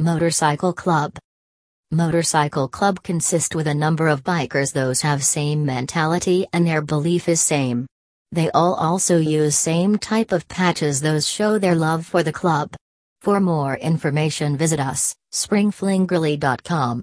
Motorcycle Club Motorcycle Club consist with a number of bikers those have same mentality and their belief is same. They all also use same type of patches those show their love for the club. For more information visit us, springflingerly.com.